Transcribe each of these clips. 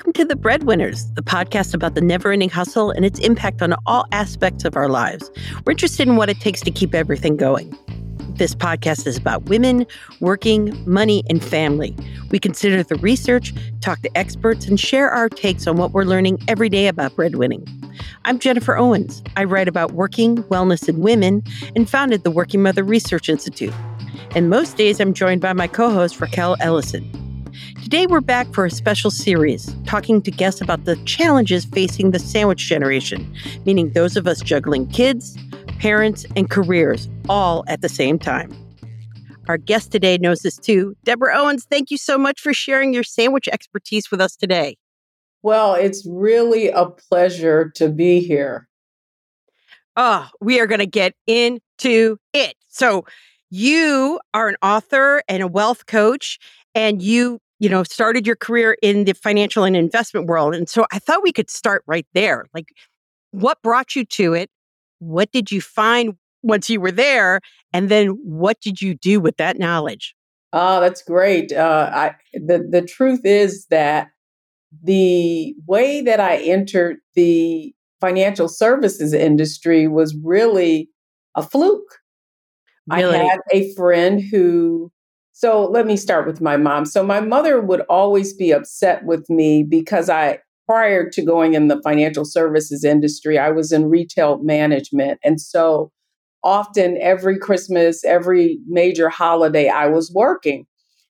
Welcome to The Breadwinners, the podcast about the never ending hustle and its impact on all aspects of our lives. We're interested in what it takes to keep everything going. This podcast is about women, working, money, and family. We consider the research, talk to experts, and share our takes on what we're learning every day about breadwinning. I'm Jennifer Owens. I write about working, wellness, and women and founded the Working Mother Research Institute. And most days I'm joined by my co host, Raquel Ellison. Today, we're back for a special series talking to guests about the challenges facing the sandwich generation, meaning those of us juggling kids, parents, and careers all at the same time. Our guest today knows this too. Deborah Owens, thank you so much for sharing your sandwich expertise with us today. Well, it's really a pleasure to be here. Oh, we are going to get into it. So, you are an author and a wealth coach, and you, you know, started your career in the financial and investment world. And so I thought we could start right there. Like, what brought you to it? What did you find once you were there? And then what did you do with that knowledge? Oh, that's great. Uh, I, the, the truth is that the way that I entered the financial services industry was really a fluke. Really? I had a friend who, so let me start with my mom. So my mother would always be upset with me because I, prior to going in the financial services industry, I was in retail management. And so often every Christmas, every major holiday, I was working.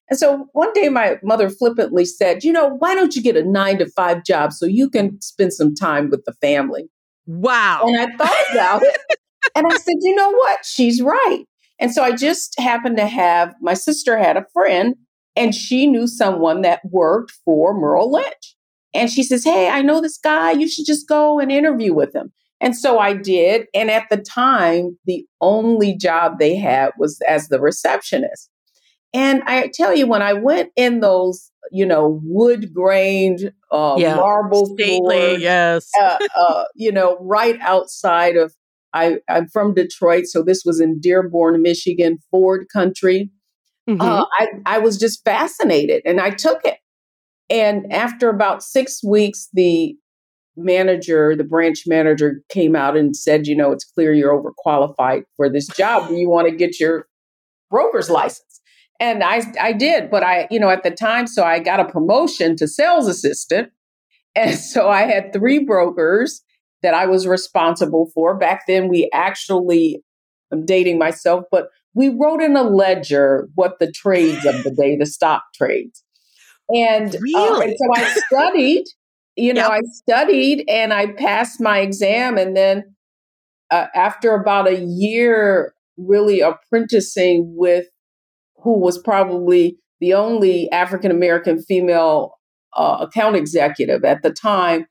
And so one day my mother flippantly said, You know, why don't you get a nine to five job so you can spend some time with the family? Wow. And I thought about it. and I said, You know what? She's right. And so I just happened to have my sister had a friend and she knew someone that worked for Merrill Lynch. And she says, Hey, I know this guy. You should just go and interview with him. And so I did. And at the time, the only job they had was as the receptionist. And I tell you, when I went in those, you know, wood grained, uh, yeah. marble Stately, floors, yes, uh, uh, you know, right outside of I, I'm from Detroit, so this was in Dearborn, Michigan, Ford country. Mm-hmm. Uh, I, I was just fascinated and I took it. And after about six weeks, the manager, the branch manager came out and said, you know, it's clear you're overqualified for this job. You want to get your broker's license. And I, I did, but I, you know, at the time, so I got a promotion to sales assistant. And so I had three brokers that I was responsible for. Back then, we actually, I'm dating myself, but we wrote in a ledger what the trades of the day, the stock trades. And, really? uh, and so I studied, you know, yep. I studied and I passed my exam. And then uh, after about a year, really apprenticing with who was probably the only African American female uh, account executive at the time,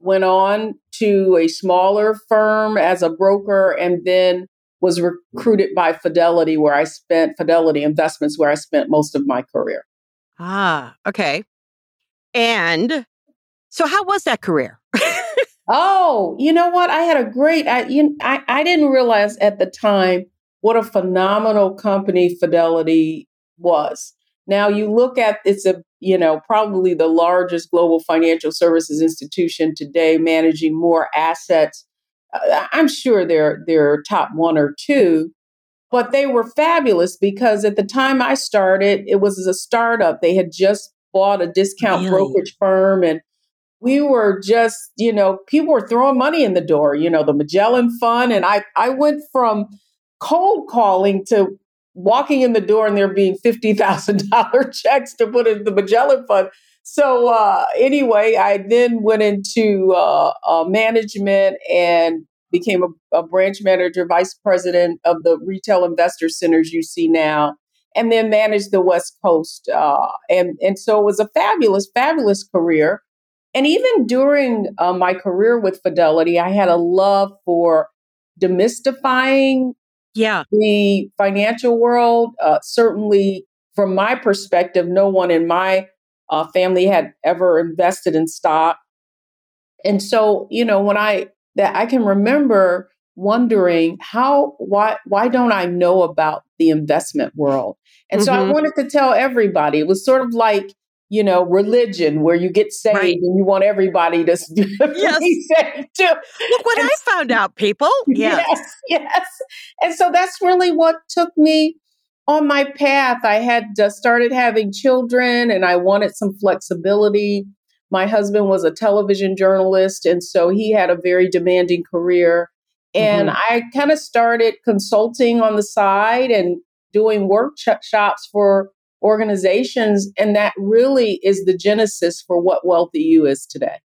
went on to a smaller firm as a broker and then was recruited by Fidelity, where I spent Fidelity Investments, where I spent most of my career. Ah, okay. And so, how was that career? oh, you know what? I had a great. I, you, I I didn't realize at the time what a phenomenal company Fidelity was. Now you look at it's a you know probably the largest global financial services institution today, managing more assets. Uh, I'm sure they're they're top one or two, but they were fabulous because at the time I started, it was a startup. They had just bought a discount really? brokerage firm and we were just, you know, people were throwing money in the door, you know, the Magellan Fund. And I, I went from cold calling to walking in the door and there being $50,000 checks to put in the Magellan Fund. So uh, anyway, I then went into uh, uh, management and became a, a, branch manager, vice president of the retail investor centers you see now, and then managed the West Coast. Uh, and and so it was a fabulous, fabulous career. And even during uh, my career with Fidelity, I had a love for demystifying yeah. The financial world, uh, certainly from my perspective, no one in my uh, family had ever invested in stock. And so, you know, when I that I can remember wondering how why why don't I know about the investment world? And mm-hmm. so I mm-hmm. wanted to tell everybody. It was sort of like you know, religion where you get saved right. and you want everybody to yes. be saved too. Look what and, I found out, people. Yes. yes, yes. And so that's really what took me on my path. I had just started having children and I wanted some flexibility. My husband was a television journalist, and so he had a very demanding career. And mm-hmm. I kind of started consulting on the side and doing workshops for organizations. And that really is the genesis for what WealthyU is today.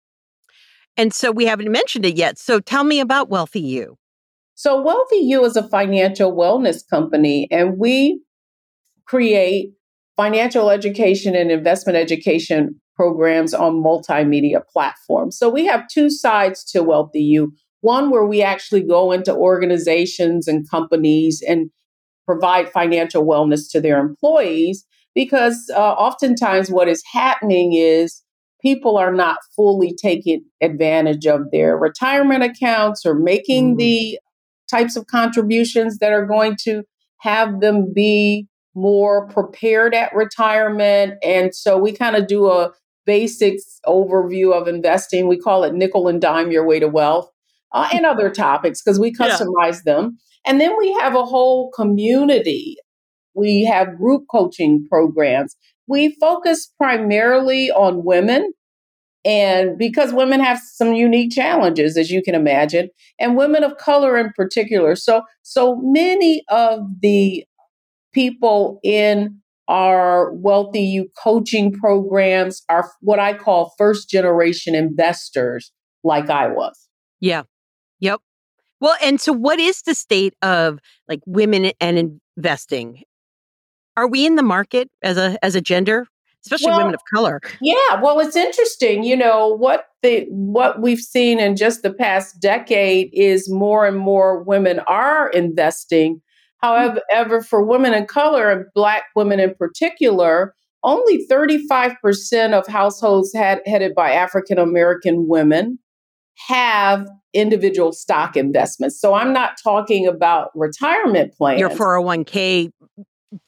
And so we haven't mentioned it yet. So tell me about WealthyU. So, Wealthy You is a financial wellness company, and we create financial education and investment education programs on multimedia platforms. So, we have two sides to WealthyU one where we actually go into organizations and companies and provide financial wellness to their employees because uh, oftentimes what is happening is people are not fully taking advantage of their retirement accounts or making mm-hmm. the types of contributions that are going to have them be more prepared at retirement. And so we kind of do a basics overview of investing. We call it nickel and dime your way to wealth uh, and other topics because we customize yeah. them. And then we have a whole community we have group coaching programs. We focus primarily on women. And because women have some unique challenges, as you can imagine, and women of color in particular. So, so many of the people in our WealthyU coaching programs are what I call first generation investors, like I was. Yeah. Yep. Well, and so what is the state of like women and investing are we in the market as a as a gender especially well, women of color? yeah well it's interesting you know what the what we've seen in just the past decade is more and more women are investing. Mm. however for women of color and black women in particular only 35% of households had, headed by african american women have individual stock investments. So i'm not talking about retirement plans. your 401k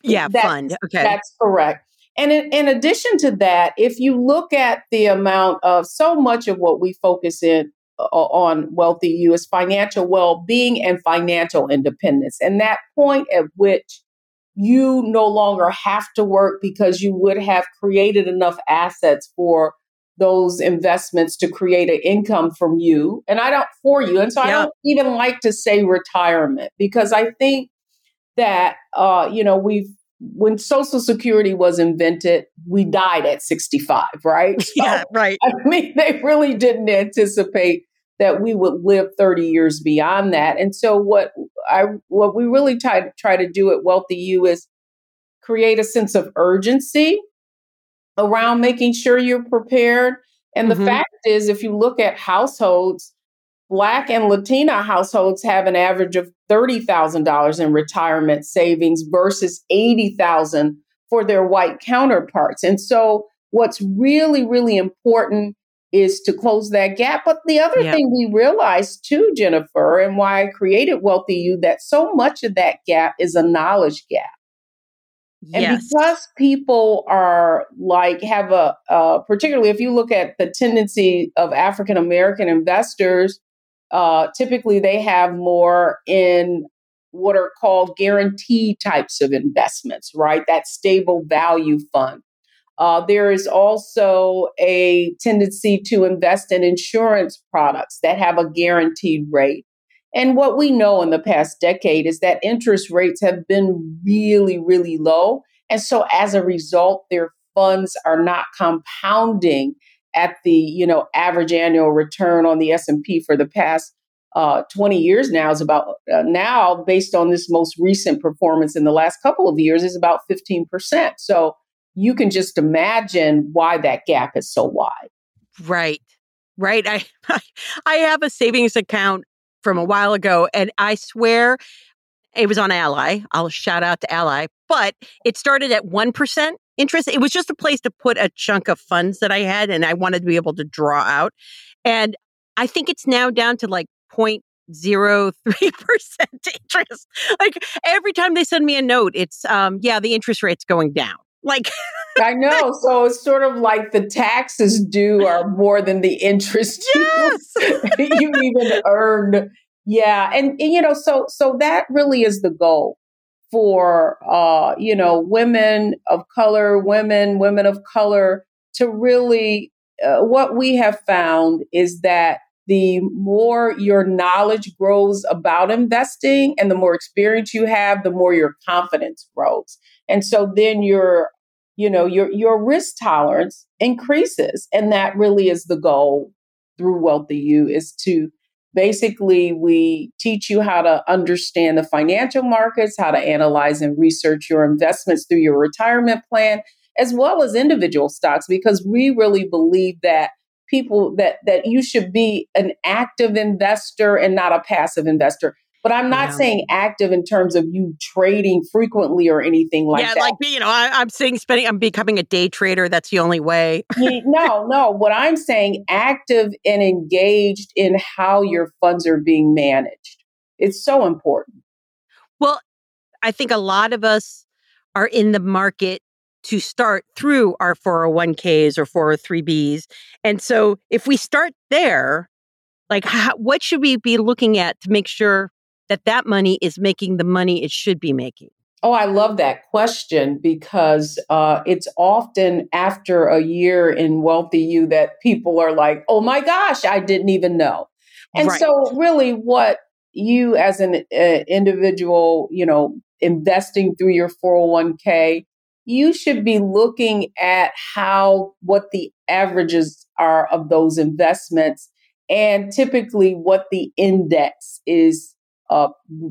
yeah, that's, fund. Okay. That's correct. And in, in, addition to that, if you look at the amount of so much of what we focus in uh, on WealthyU is financial well being and financial independence. And that point at which you no longer have to work because you would have created enough assets for those investments to create an income from you and I don't for you. And so. I don't even like to say retirement because I think that uh, you know we've when social security was invented we died at 65 right? So, yeah right. I mean they really didn't anticipate that we would live 30 years beyond that. And so what i what we really try to try to do at WealthyU is create a sense of urgency around making sure you're prepared. And mm-hmm. the fact is if you look at households Black and Latina households have an average of $30,000 in retirement savings versus 80,000 for their white counterparts. And so what's really really important is to close that gap. But the other yeah. thing we realized too, Jennifer, and why I created WealthyU, that so much of that gap is a knowledge gap. And yes. because people are like, have a, uh, particularly if you look at the tendency of African American investors uh, typically they have more in what are called guaranteed types of investments, right? That stable value fund. Uh, there is also a tendency to invest in insurance products that have a guaranteed rate. And what we know in the past decade is that interest rates have been really, really low. And so as a result, their funds are not compounding at the you know average annual return on the S&P for the past uh, 20 years now is about uh, now based on this most recent performance in the last couple of years is about 15%. So you can just imagine why that gap is so wide. Right. Right. I I have a savings account from a while ago and I swear it was on Ally. I'll shout out to Ally, but it started at 1% interest. It was just a place to put a chunk of funds that I had and I wanted to be able to draw out. And I think it's now down to like 0.03% interest. Like every time they send me a note, it's um yeah, the interest rate's going down. Like I know. So it's sort of like the taxes due are more than the interest yes. you, you even earned. Yeah. And, and, you know, so so that really is the goal for uh, you know, women of color, women, women of color to really uh, what we have found is that the more your knowledge grows about investing and the more experience you have, the more your confidence grows. And so then your, you know, your your risk tolerance increases. And that really is the goal through WealthyU is to basically we teach you how to understand the financial markets, how to analyze and research your investments through your retirement plan, as well as individual stocks, because we really believe that people that that you should be an active investor and not a passive investor. But I'm not yeah. saying active in terms of you trading frequently or anything like yeah, that. Yeah, like you know, I, am saying spending. I'm becoming a day trader. That's the only way. no, no. What I'm saying, active and engaged in how your funds are being managed. It's so important. Well, I think a lot of us are in the market to start through our 401ks or 403bs. And so if we start there, like how, what should we be looking at to make sure that that money is making the money it should be making? Oh, I love that question because uh, it's often after a year in WealthyU that people are like, oh my gosh, I didn't even know. And right. so, really, what you as an uh, individual, you know, investing through your 401k, you should be looking at how what the averages are of those investments and typically what the index is uh,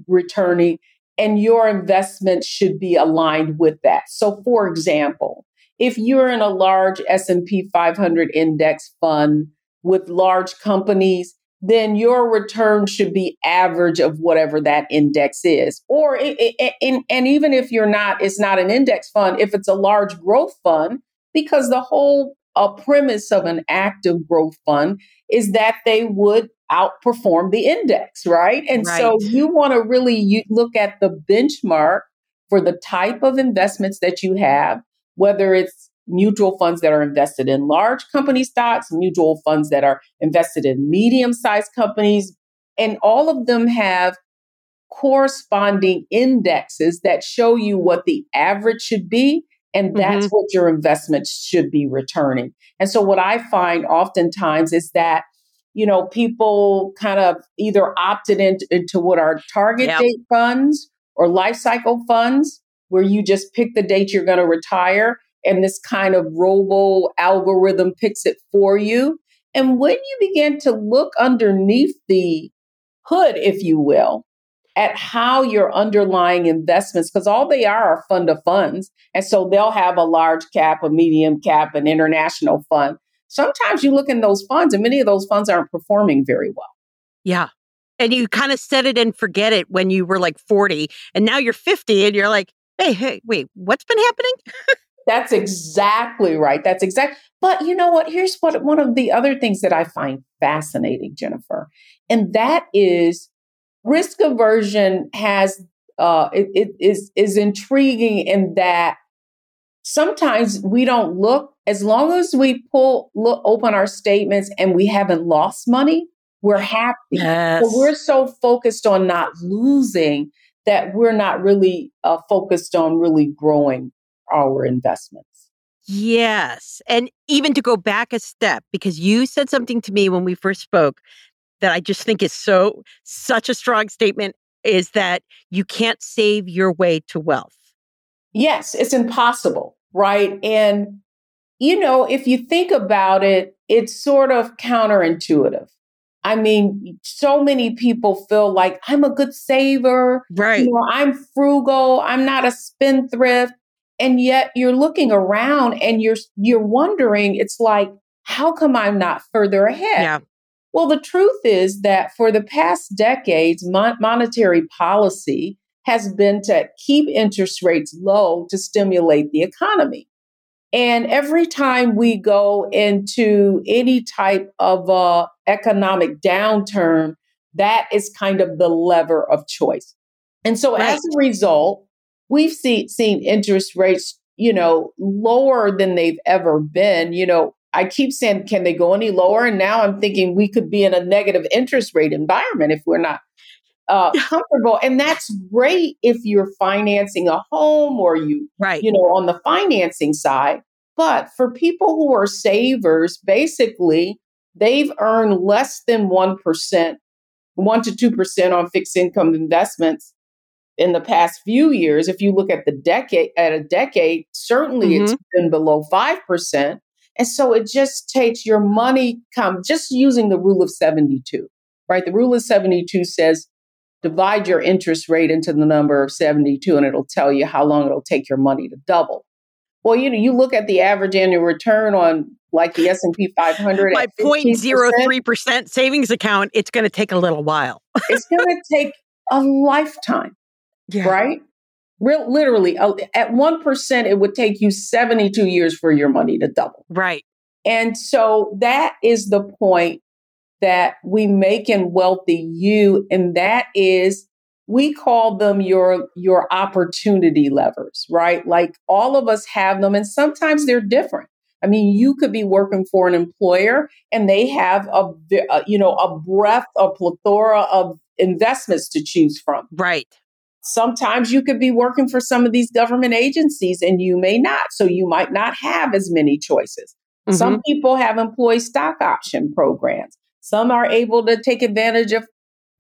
returning and your investment should be aligned with that so for example if you're in a large s&p 500 index fund with large companies then your return should be average of whatever that index is. Or, it, it, and, and even if you're not, it's not an index fund, if it's a large growth fund, because the whole uh, premise of an active growth fund is that they would outperform the index, right? And right. so you want to really look at the benchmark for the type of investments that you have, whether it's mutual funds that are invested in large company stocks, mutual funds that are invested in medium sized companies, and all of them have corresponding indexes that show you what the average should be. And that's mm-hmm. what your investments should be returning. And so, what I find oftentimes is that, you know, people kind of either opted into, into what are target yep. date funds or life cycle funds, where you just pick the date you're going to retire and this kind of robo algorithm picks it for you. And when you begin to look underneath the hood, if you will, at how your underlying investments, because all they are are fund of funds. And so they'll have a large cap, a medium cap, an international fund. Sometimes you look in those funds, and many of those funds aren't performing very well. Yeah. And you kind of set it and forget it when you were like 40, and now you're 50, and you're like, hey, hey, wait, what's been happening? That's exactly right. That's exact. But you know what? Here's what one of the other things that I find fascinating, Jennifer, and that is risk aversion has uh, it, it is is intriguing in that sometimes we don't look as long as we pull look open our statements and we haven't lost money we're happy yes. but we're so focused on not losing that we're not really uh, focused on really growing our investments. Yes. And even to go back a step, because you said something to me when we first spoke that I just think is so, such a strong statement is that you can't save your way to wealth. Yes, it's impossible, right? And, you know, if you think about it, it's sort of counterintuitive. I mean, so many people feel like I'm a good saver. Right. You know, I'm frugal. I'm not a spendthrift and yet you're looking around and you're you're wondering it's like how come i'm not further ahead yeah. well the truth is that for the past decades mon- monetary policy has been to keep interest rates low to stimulate the economy and every time we go into any type of uh, economic downturn that is kind of the lever of choice and so right. as a result We've see, seen interest rates you know, lower than they've ever been. You know, I keep saying, can they go any lower? And now I'm thinking we could be in a negative interest rate environment if we're not uh, comfortable. And that's great if you're financing a home or you, right. you know, on the financing side. But for people who are savers, basically, they've earned less than 1%, 1 to 2% on fixed income investments in the past few years. If you look at the decade, at a decade, certainly mm-hmm. it's been below 5%. And so it just takes your money come just using the rule of 72, right? The rule of 72 says divide your interest rate into the number of 72 and it'll tell you how long it'll take your money to double. Well, you know, you look at the average annual return on like the S&P 500 my 0.03% savings account, it's going to take a little while. it's going to take a lifetime. Yeah. Right? Real, literally, uh, at 1%, it would take you 72 years for your money to double. Right. And so that is the point that we make in WealthyU, and that is we call them your your opportunity levers, right? Like all of us have them, and sometimes they're different. I mean, you could be working for an employer, and they have a, a you know a breadth, a plethora of investments to choose from. Right. Sometimes you could be working for some of these government agencies and you may not. So you might not have as many choices. Mm-hmm. Some people have employee stock option programs. Some are able to take advantage of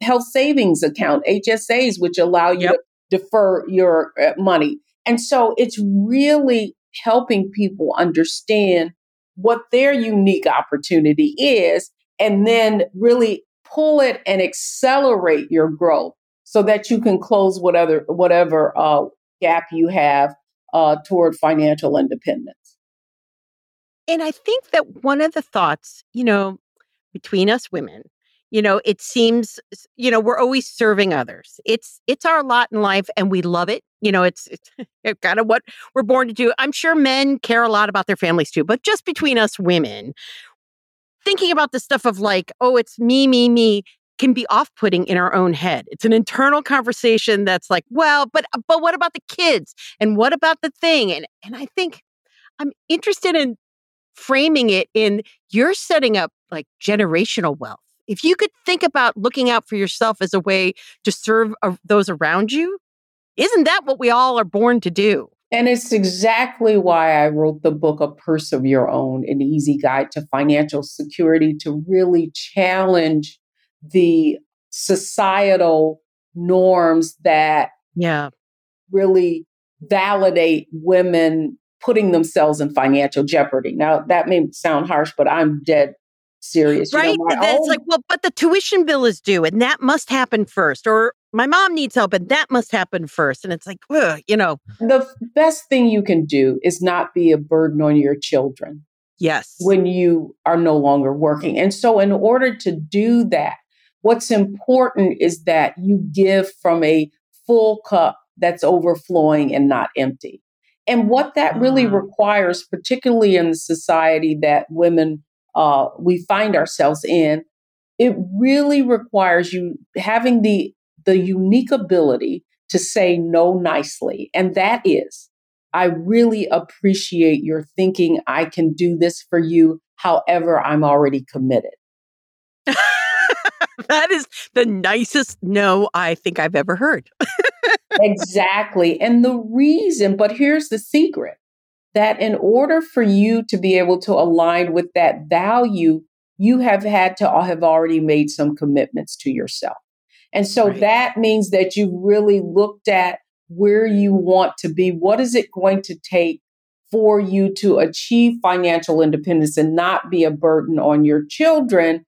health savings account, HSAs, which allow you yep. to defer your uh, money. And so it's really helping people understand what their unique opportunity is and then really pull it and accelerate your growth so that you can close whatever whatever uh, gap you have uh, toward financial independence. And I think that one of the thoughts, you know, between us women, you know, it seems, you know, we're always serving others. It's it's our lot in life, and we love it. You know, it's it's kind of what we're born to do. I'm sure men care a lot about their families too, but just between us women, thinking about the stuff of like, oh, it's me, me, me can be off-putting in our own head. It's an internal conversation that's like, well, but but what about the kids? And what about the thing? And and I think I'm interested in framing it in you're setting up like generational wealth. If you could think about looking out for yourself as a way to serve uh, those around you, isn't that what we all are born to do? And it's exactly why I wrote the book, A Purse of Your Own, an easy guide to financial security to really challenge the societal norms that yeah really validate women putting themselves in financial jeopardy. Now that may sound harsh, but I'm dead serious. Right. You know, it's like, well, but the tuition bill is due and that must happen first. Or my mom needs help and that must happen first. And it's like, ugh, you know. The best thing you can do is not be a burden on your children. Yes. When you are no longer working. And so in order to do that, What's important is that you give from a full cup that's overflowing and not empty. And what that really mm. requires, particularly in the society that women uh, we find ourselves in, it really requires you having the the unique ability to say no nicely, and that is, I really appreciate your thinking. I can do this for you. However, I'm already committed. that is the nicest no I think I've ever heard. exactly. And the reason, but here's the secret that in order for you to be able to align with that value, you have had to uh, have already made some commitments to yourself. And so right. that means that you've really looked at where you want to be. What is it going to take for you to achieve financial independence and not be a burden on your children?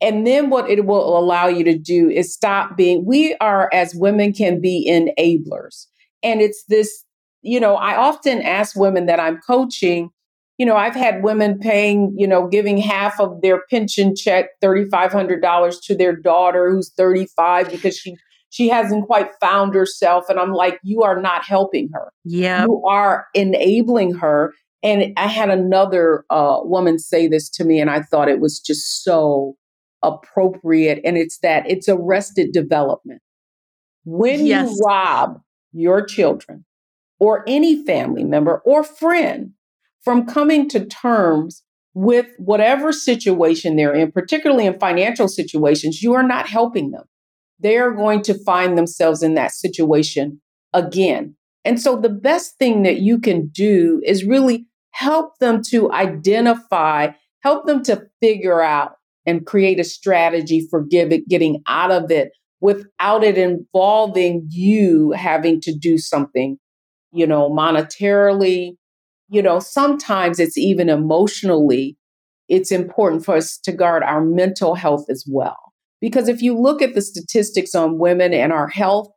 And then what it will allow you to do is stop being, we are, as women, can be enablers. And it's this, you know, I often ask women that I'm coaching, you know, I've had women paying, you know, giving half of their pension check, $3,500 to their daughter who's 35 because she she hasn't quite found herself. And i'm like you are not helping her. Yeah you are enabling her. And i had another uh, woman say this to me and i thought it was just so appropriate. And it's that it's arrested development. When yes. you rob your children or any family member or friend from coming to terms with whatever situation they're in, particularly in financial situations, you are not helping them. They are going to find themselves in that situation again. And so the best thing that you can do is really help them to identify, help them to figure out and create a strategy for give it, getting out of it without it involving you having to do something, you know, monetarily. You know, sometimes it's even emotionally, it's important for us to guard our mental health as well. Because if you look at the statistics on women and our health,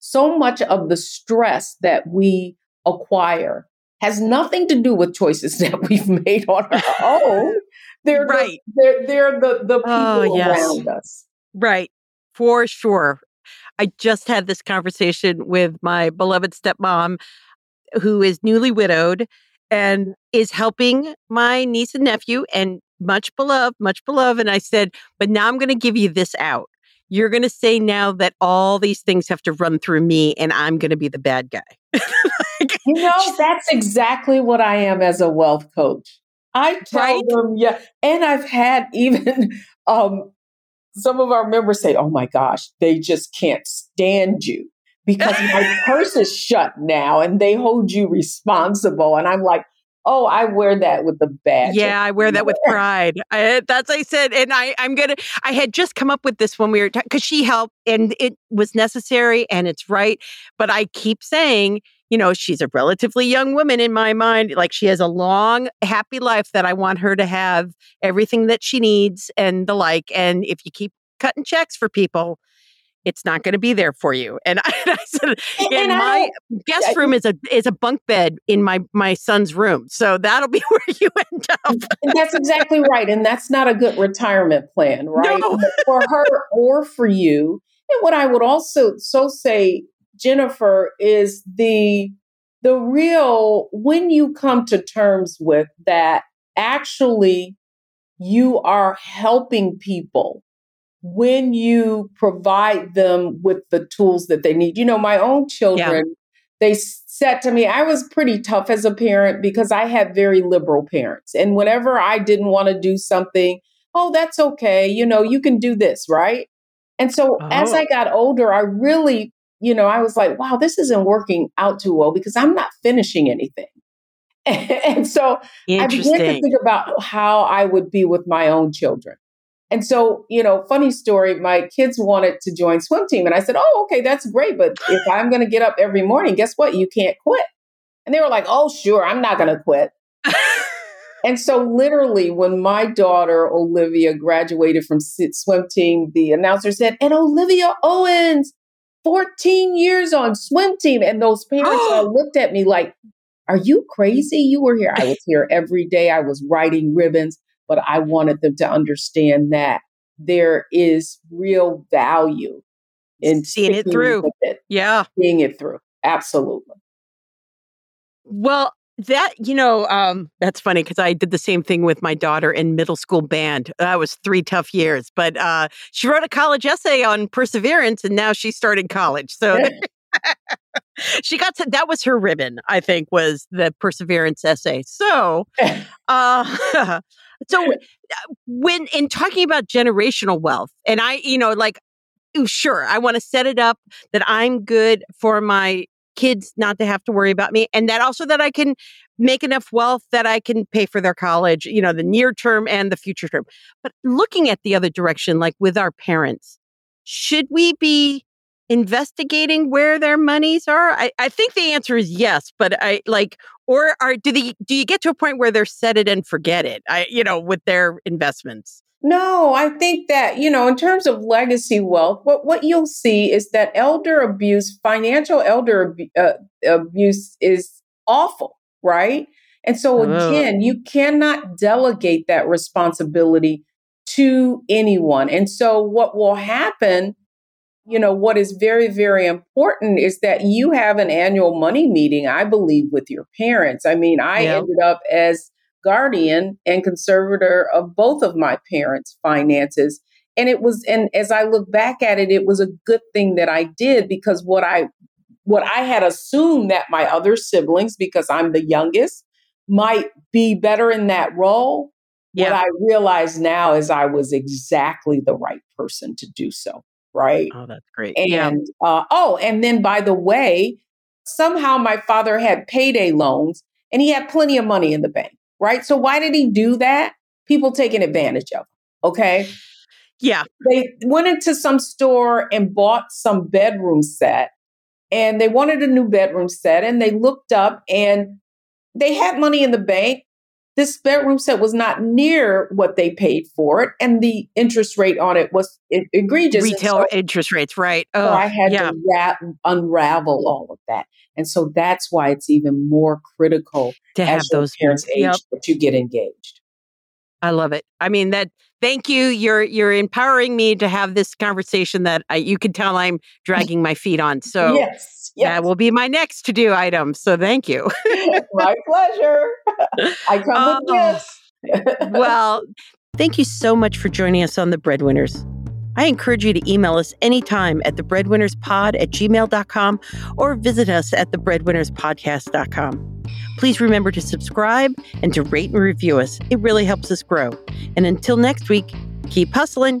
so much of the stress that we acquire has nothing to do with choices that we've made on our own. They're right. The, they're, they're the, the oh, people oh, yes. around us. Right. For sure. I just had this conversation with my beloved stepmom who is newly widowed and is helping my niece and nephew and much beloved, much beloved. And I said, but now I'm going to give you this out. You're going to say now that all these things have to run through me and I'm going to be the bad guy. like, you know, that's exactly what I am as a wealth coach. I tell right? them, yeah. And I've had even um, some of our members say, oh my gosh, they just can't stand you because my purse is shut now and they hold you responsible. And I'm like, Oh, I wear that with the badge. Yeah, I wear that with pride. I, that's I said, and I I'm gonna. I had just come up with this when we were because she helped, and it was necessary and it's right. But I keep saying, you know, she's a relatively young woman in my mind. Like she has a long, happy life that I want her to have everything that she needs and the like. And if you keep cutting checks for people, it's not going to be there for you. And I, I said, and, and my guest room is a is a bunk bed in my my son's room, so that'll be where you end up. and that's exactly right, and that's not a good retirement plan, right? No. for her or for you. And what I would also so say, Jennifer, is the the real when you come to terms with that actually you are helping people when you provide them with the tools that they need. You know, my own children, yeah. they said to me, I was pretty tough as a parent because I had very liberal parents. And whenever I didn't want to do something, oh, that's okay. You know, you can do this, right? And so oh. as I oh. got older, I really, you know, I was like, wow, this isn't working out too well because I'm not finishing anything. and so I began to think about how I would be with my own children. And so, you know, funny story, my kids wanted to join swim team. And I said, Oh, okay, that's great. But if I'm going to get up every morning, guess what? You can't quit. And they were like, Oh, sure, I'm not going to quit. and so, literally, when my daughter, Olivia, graduated from swim team, the announcer said, And Olivia Owens, 14 years on swim team. And those parents all looked at me like, Are you crazy? You were here. I was here every day. I was writing ribbons but I wanted them to understand that there is real value in seeing it through. It, yeah. Seeing it through. Absolutely. Well, that you know um, that's funny because i did the same thing with my daughter in middle school band. That was three tough years but uh, she wrote a college essay on perseverance and now she started college so she got to that was her ribbon i think was the perseverance essay. So uh, so when in talking about generational wealth, and I, you know, like, sure, I want to set it up that I'm good for my kids not to have to worry about me and that also that I can make enough wealth that I can pay for their college, you know, the near term and the future term. But looking at the other direction, like with our parents, should we be investigating where their monies are? I, I think the answer is yes, but I like, or are do the do you get to a point where they're set it and forget it? I you know with their investments. No, I think that, you know, in terms of legacy wealth, what, what you'll see is that elder abuse, financial elder uh, abuse is awful, right? And so, again, you cannot delegate that responsibility to anyone. And so, what will happen you know, what is very, very important is that you have an annual money meeting, I believe, with your parents. I mean, I yeah. ended up as guardian and conservator of both of my parents' finances. And it was, and as I look back at it, it was a good thing that I did because what I what I had assumed that my other siblings, because I'm the youngest, might be better in that role. Yeah. What I realize now is I was exactly the right person to do so. Right. Oh, that's great. And yeah. uh, oh, and then by the way, somehow my father had payday loans and he had plenty of money in the bank. Right. So why did he do that? People taking advantage of him. Okay. Yeah. They went into some store and bought some bedroom set and they wanted a new bedroom set and they looked up and they had money in the bank. This bedroom set was not near what they paid for it, and the interest rate on it was egregious. Retail so, interest rates, right? Oh, so I had yeah. to ra- unravel all of that, and so that's why it's even more critical to have those parents age that you get engaged. I love it. I mean that thank you. You're you're empowering me to have this conversation that I, you can tell I'm dragging my feet on. So yes, yes. that will be my next to do item. So thank you. my pleasure. I come uh, with oh, this. well, thank you so much for joining us on the Breadwinners. I encourage you to email us anytime at thebreadwinnerspod at gmail.com or visit us at thebreadwinnerspodcast.com. Please remember to subscribe and to rate and review us. It really helps us grow. And until next week, keep hustling.